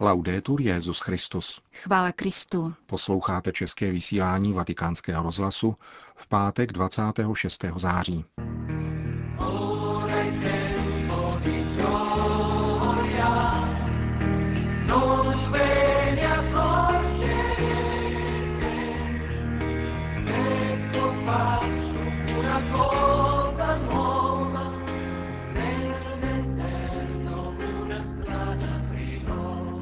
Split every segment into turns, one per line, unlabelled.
Laudetur Jezus Christus.
Chvála Kristu.
Posloucháte české vysílání Vatikánského rozhlasu v pátek 26. září.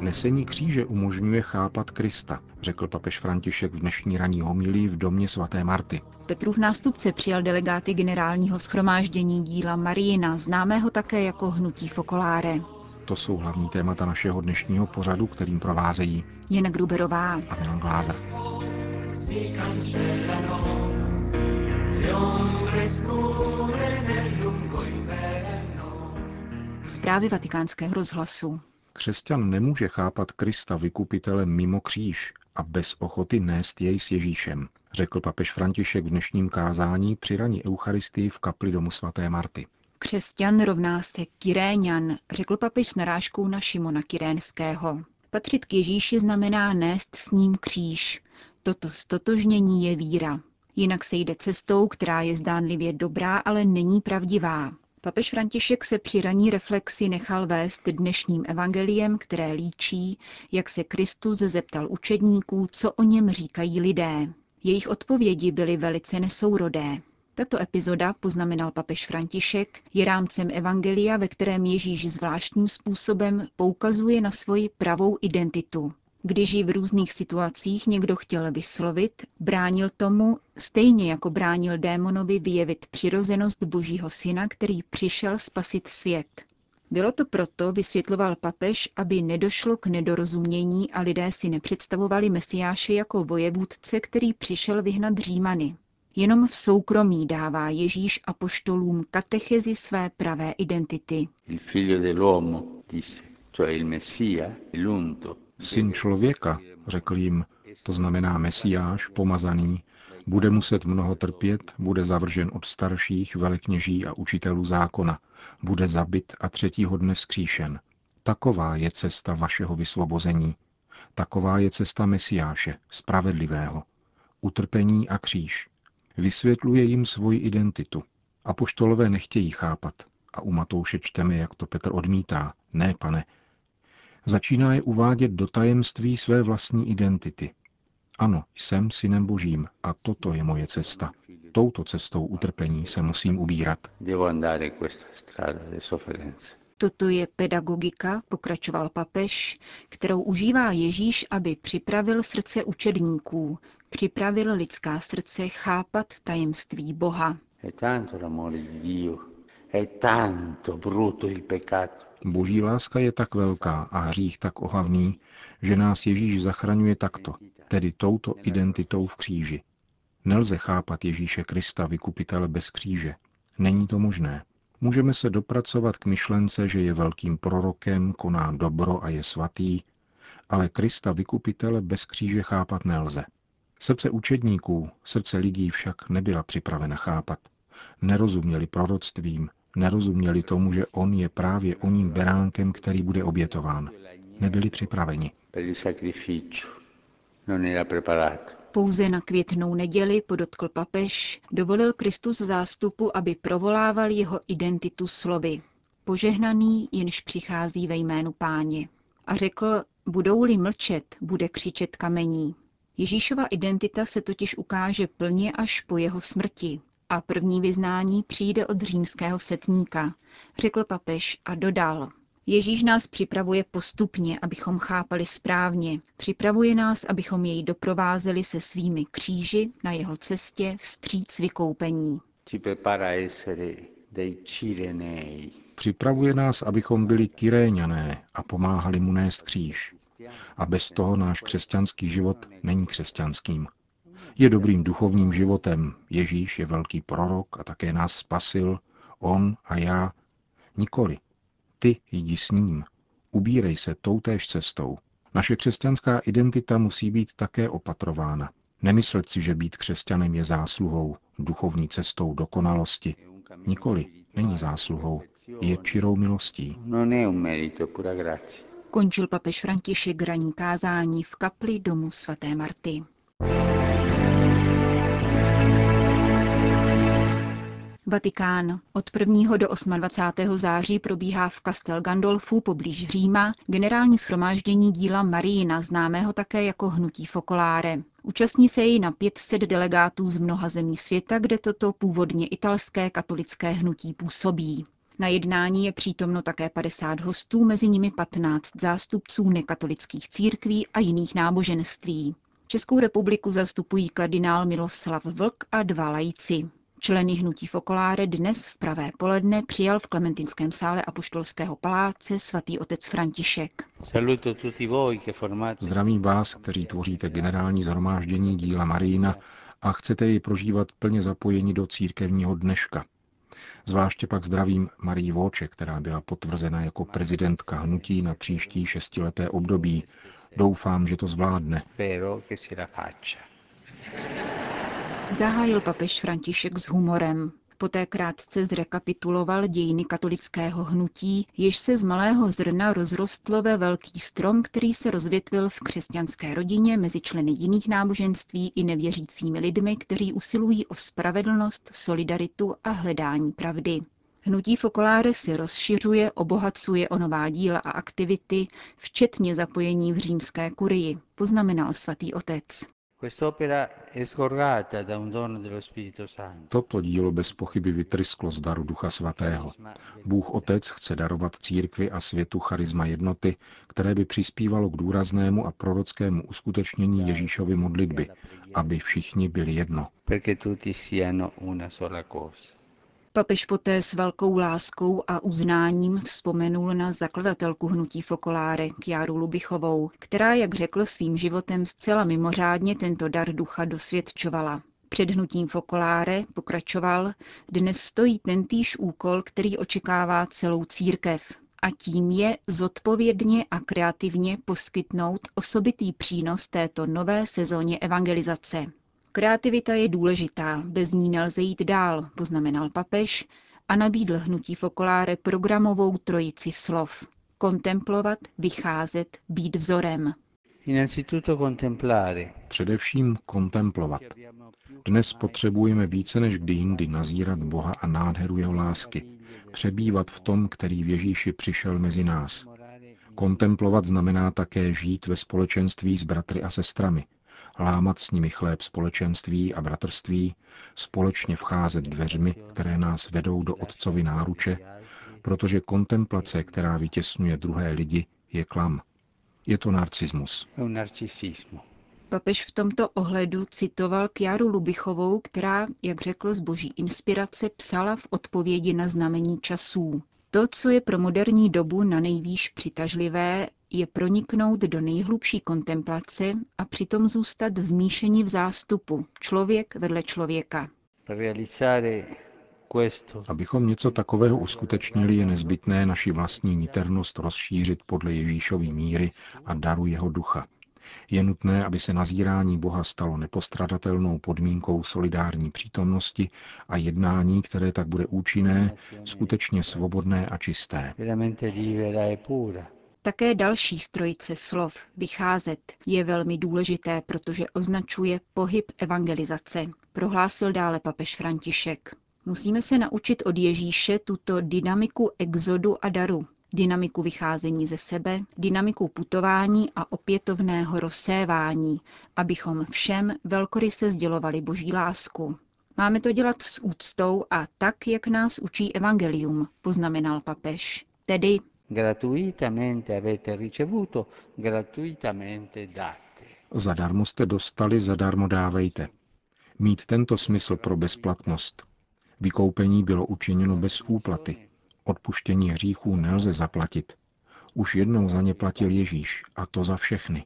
Nesení kříže umožňuje chápat Krista, řekl papež František v dnešní ranní homilii v domě svaté Marty.
Petrův nástupce přijal delegáty generálního schromáždění díla Marijina, známého také jako Hnutí Fokoláre.
To jsou hlavní témata našeho dnešního pořadu, kterým provázejí
Jena Gruberová
a Milan Glázer.
Zprávy vatikánského rozhlasu.
Křesťan nemůže chápat Krista vykupitele mimo kříž a bez ochoty nést jej s Ježíšem, řekl papež František v dnešním kázání při raní Eucharistii v kapli domu svaté Marty.
Křesťan rovná se Kyréňan, řekl papež s narážkou na Šimona Kyrénského. Patřit k Ježíši znamená nést s ním kříž. Toto stotožnění je víra. Jinak se jde cestou, která je zdánlivě dobrá, ale není pravdivá. Papež František se při raní reflexi nechal vést dnešním evangeliem, které líčí, jak se Kristus zeptal učedníků, co o něm říkají lidé. Jejich odpovědi byly velice nesourodé. Tato epizoda, poznamenal papež František, je rámcem evangelia, ve kterém Ježíš zvláštním způsobem poukazuje na svoji pravou identitu. Když ji v různých situacích někdo chtěl vyslovit, bránil tomu, stejně jako bránil démonovi vyjevit přirozenost Božího syna, který přišel spasit svět. Bylo to proto, vysvětloval papež, aby nedošlo k nedorozumění a lidé si nepředstavovali Mesiáše jako vojevůdce, který přišel vyhnat Římany. Jenom v soukromí dává Ježíš apoštolům katechezi své pravé identity.
Il figlio dell'uomo, disse, cioè il Messia, l'unto,
Syn člověka, řekl jim, to znamená Mesiáš, pomazaný, bude muset mnoho trpět, bude zavržen od starších, velekněží a učitelů zákona, bude zabit a třetího dne vzkříšen. Taková je cesta vašeho vysvobození. Taková je cesta Mesiáše, spravedlivého. Utrpení a kříž. Vysvětluje jim svoji identitu. Apoštolové nechtějí chápat. A u Matouše čteme, jak to Petr odmítá. Ne, pane, začíná je uvádět do tajemství své vlastní identity. Ano, jsem synem božím a toto je moje cesta. Touto cestou utrpení se musím ubírat.
Toto je pedagogika, pokračoval papež, kterou užívá Ježíš, aby připravil srdce učedníků, připravil lidská srdce chápat tajemství Boha.
Boží láska je tak velká a hřích tak ohavný, že nás Ježíš zachraňuje takto, tedy touto identitou v kříži. Nelze chápat Ježíše Krista, vykupitele bez kříže. Není to možné. Můžeme se dopracovat k myšlence, že je velkým prorokem, koná dobro a je svatý, ale Krista vykupitele bez kříže chápat nelze. Srdce učedníků, srdce lidí však nebyla připravena chápat. Nerozuměli proroctvím, Nerozuměli tomu, že on je právě oním beránkem, který bude obětován. Nebyli připraveni.
Pouze na květnou neděli, podotkl papež, dovolil Kristus zástupu, aby provolával jeho identitu slovy. Požehnaný, jenž přichází ve jménu páně. A řekl, budou-li mlčet, bude křičet kamení. Ježíšova identita se totiž ukáže plně až po jeho smrti, a první vyznání přijde od římského setníka, řekl papež a dodal. Ježíš nás připravuje postupně, abychom chápali správně. Připravuje nás, abychom jej doprovázeli se svými kříži na jeho cestě vstříc vykoupení.
Připravuje nás, abychom byli kyréňané a pomáhali mu nést kříž. A bez toho náš křesťanský život není křesťanským je dobrým duchovním životem. Ježíš je velký prorok a také nás spasil, on a já. Nikoli. Ty jdi s ním. Ubírej se toutéž cestou. Naše křesťanská identita musí být také opatrována. Nemyslet si, že být křesťanem je zásluhou, duchovní cestou dokonalosti. Nikoli, není zásluhou, je čirou milostí.
Končil papež František ranní kázání v kapli domu svaté Marty. Vatikán. Od 1. do 28. září probíhá v Castel Gandolfu poblíž Říma generální schromáždění díla Marijina, známého také jako Hnutí Fokoláre. Účastní se jej na 500 delegátů z mnoha zemí světa, kde toto původně italské katolické hnutí působí. Na jednání je přítomno také 50 hostů, mezi nimi 15 zástupců nekatolických církví a jiných náboženství. Českou republiku zastupují kardinál Miloslav Vlk a dva lajci. Členy hnutí Fokoláre dnes v pravé poledne přijal v Klementinském sále Apoštolského paláce svatý otec František.
Zdravím vás, kteří tvoříte generální zhromáždění díla Marína a chcete ji prožívat plně zapojeni do církevního dneška. Zvláště pak zdravím Marii Vóče, která byla potvrzena jako prezidentka hnutí na příští šestileté období. Doufám, že to zvládne.
Zahájil papež František s humorem. Poté krátce zrekapituloval dějiny katolického hnutí, jež se z malého zrna rozrostlo ve velký strom, který se rozvětvil v křesťanské rodině mezi členy jiných náboženství i nevěřícími lidmi, kteří usilují o spravedlnost, solidaritu a hledání pravdy. Hnutí Fokoláre se rozšiřuje, obohacuje o nová díla a aktivity, včetně zapojení v římské kurii, poznamenal svatý otec.
Toto dílo bez pochyby vytrysklo z daru Ducha Svatého. Bůh Otec chce darovat církvi a světu charisma jednoty, které by přispívalo k důraznému a prorockému uskutečnění Ježíšovy modlitby, aby všichni byli jedno.
Papež poté s velkou láskou a uznáním vzpomenul na zakladatelku hnutí Fokoláre, Kjáru Lubichovou, která, jak řekl, svým životem zcela mimořádně tento dar ducha dosvědčovala. Před hnutím Fokoláre, pokračoval, dnes stojí tentýž úkol, který očekává celou církev. A tím je zodpovědně a kreativně poskytnout osobitý přínos této nové sezóně evangelizace. Kreativita je důležitá, bez ní nelze jít dál, poznamenal papež a nabídl hnutí Fokoláre programovou trojici slov. Kontemplovat, vycházet, být vzorem.
Především kontemplovat. Dnes potřebujeme více než kdy jindy nazírat Boha a nádheru jeho lásky, přebývat v tom, který v Ježíši přišel mezi nás. Kontemplovat znamená také žít ve společenství s bratry a sestrami, lámat s nimi chléb společenství a bratrství, společně vcházet dveřmi, které nás vedou do otcovy náruče, protože kontemplace, která vytěsňuje druhé lidi, je klam. Je to narcismus.
Papež v tomto ohledu citoval Kjaru Lubichovou, která, jak řekl z boží inspirace, psala v odpovědi na znamení časů. To, co je pro moderní dobu na nejvýš přitažlivé, je proniknout do nejhlubší kontemplace a přitom zůstat v míšení v zástupu, člověk vedle člověka.
Abychom něco takového uskutečnili, je nezbytné naši vlastní niternost rozšířit podle Ježíšovy míry a daru jeho ducha. Je nutné, aby se nazírání Boha stalo nepostradatelnou podmínkou solidární přítomnosti a jednání, které tak bude účinné, skutečně svobodné a čisté.
Také další strojice slov, vycházet, je velmi důležité, protože označuje pohyb evangelizace, prohlásil dále papež František. Musíme se naučit od Ježíše tuto dynamiku exodu a daru, dynamiku vycházení ze sebe, dynamiku putování a opětovného rozsévání, abychom všem velkoryse sdělovali boží lásku. Máme to dělat s úctou a tak, jak nás učí evangelium, poznamenal papež. Tedy
gratuitamente avete ricevuto, gratuitamente date.
Zadarmo jste dostali, zadarmo dávejte. Mít tento smysl pro bezplatnost. Vykoupení bylo učiněno bez úplaty. Odpuštění hříchů nelze zaplatit. Už jednou za ně platil Ježíš, a to za všechny.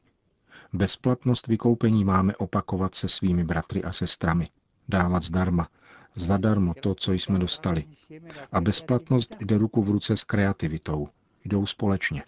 Bezplatnost vykoupení máme opakovat se svými bratry a sestrami. Dávat zdarma, zadarmo to, co jsme dostali. A bezplatnost jde ruku v ruce s kreativitou, jdou společně.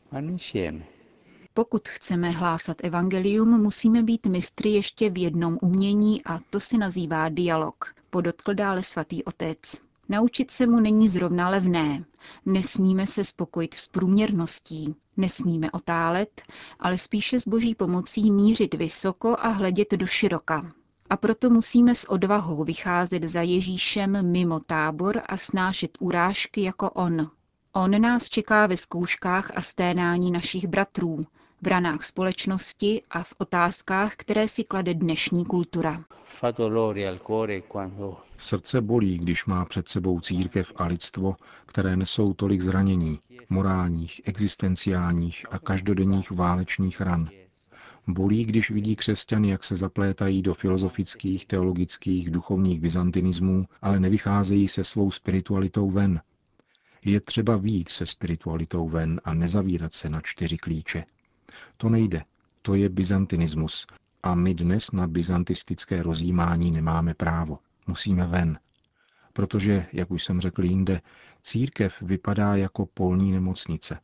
Pokud chceme hlásat evangelium, musíme být mistry ještě v jednom umění a to se nazývá dialog, podotkl dále svatý otec. Naučit se mu není zrovna levné. Nesmíme se spokojit s průměrností, nesmíme otálet, ale spíše s boží pomocí mířit vysoko a hledět do široka. A proto musíme s odvahou vycházet za Ježíšem mimo tábor a snášet urážky jako on. On nás čeká ve zkouškách a sténání našich bratrů, v ranách společnosti a v otázkách, které si klade dnešní kultura.
Srdce bolí, když má před sebou církev a lidstvo, které nesou tolik zranění, morálních, existenciálních a každodenních válečných ran. Bolí, když vidí křesťany, jak se zaplétají do filozofických, teologických, duchovních byzantinismů, ale nevycházejí se svou spiritualitou ven. Je třeba víc se spiritualitou ven a nezavírat se na čtyři klíče. To nejde. To je byzantinismus. A my dnes na byzantistické rozjímání nemáme právo. Musíme ven. Protože, jak už jsem řekl jinde, církev vypadá jako polní nemocnice.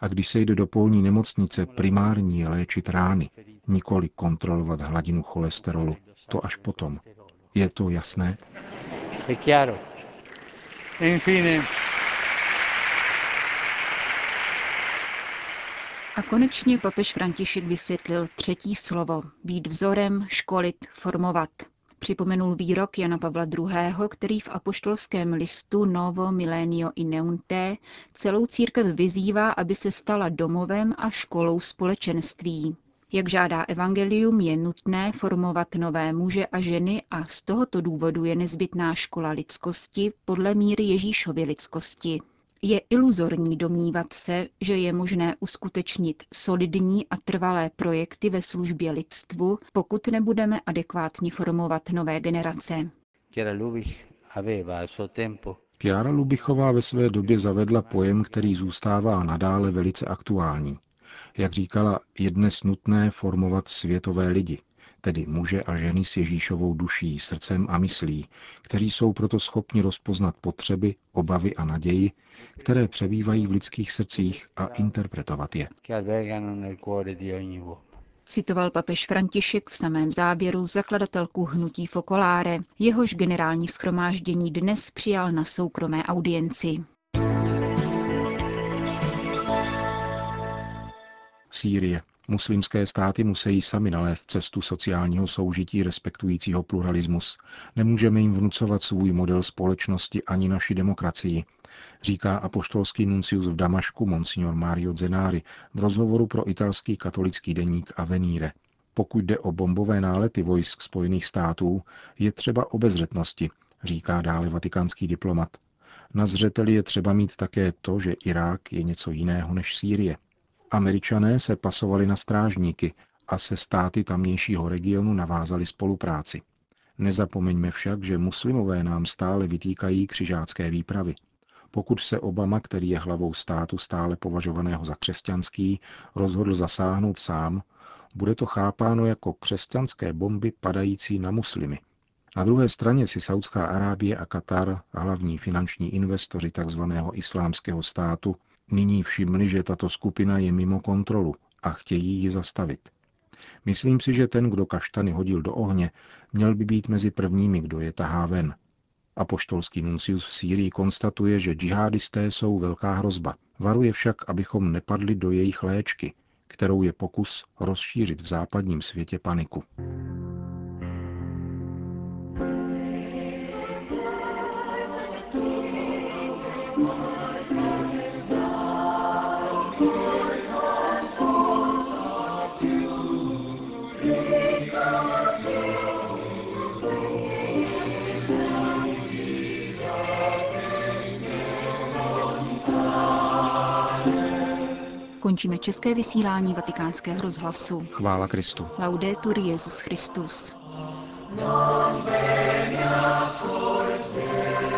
A když se jde do polní nemocnice, primární je léčit rány, nikoli kontrolovat hladinu cholesterolu. To až potom. Je to jasné?
È chiaro. Infine,
A konečně papež František vysvětlil třetí slovo – být vzorem, školit, formovat. Připomenul výrok Jana Pavla II., který v apoštolském listu Novo Milenio Ineunte celou církev vyzývá, aby se stala domovem a školou společenství. Jak žádá evangelium, je nutné formovat nové muže a ženy a z tohoto důvodu je nezbytná škola lidskosti podle míry Ježíšovy lidskosti. Je iluzorní domnívat se, že je možné uskutečnit solidní a trvalé projekty ve službě lidstvu, pokud nebudeme adekvátně formovat nové generace.
Kiara Lubichová ve své době zavedla pojem, který zůstává nadále velice aktuální. Jak říkala, je dnes nutné formovat světové lidi, tedy muže a ženy s Ježíšovou duší, srdcem a myslí, kteří jsou proto schopni rozpoznat potřeby, obavy a naději, které přebývají v lidských srdcích a interpretovat je.
Citoval papež František v samém závěru zakladatelku hnutí Fokoláre, jehož generální schromáždění dnes přijal na soukromé audienci.
Sýrie. Muslimské státy musí sami nalézt cestu sociálního soužití respektujícího pluralismus. Nemůžeme jim vnucovat svůj model společnosti ani naši demokracii, říká apoštolský nuncius v Damašku Monsignor Mario Zenari v rozhovoru pro italský katolický deník Avenire. Pokud jde o bombové nálety vojsk Spojených států, je třeba obezřetnosti, říká dále vatikánský diplomat. Na zřeteli je třeba mít také to, že Irák je něco jiného než Sýrie. Američané se pasovali na strážníky a se státy tamnějšího regionu navázali spolupráci. Nezapomeňme však, že muslimové nám stále vytýkají křižácké výpravy. Pokud se Obama, který je hlavou státu stále považovaného za křesťanský, rozhodl zasáhnout sám, bude to chápáno jako křesťanské bomby padající na muslimy. Na druhé straně si Saudská Arábie a Katar, hlavní finanční investoři tzv. islámského státu, nyní všimli, že tato skupina je mimo kontrolu a chtějí ji zastavit. Myslím si, že ten, kdo kaštany hodil do ohně, měl by být mezi prvními, kdo je tahá ven. Apoštolský nuncius v Sýrii konstatuje, že džihadisté jsou velká hrozba. Varuje však, abychom nepadli do jejich léčky, kterou je pokus rozšířit v západním světě paniku.
Končíme české vysílání vatikánského rozhlasu.
Chvála Kristu.
Laudetur Jezus Christus.
Strada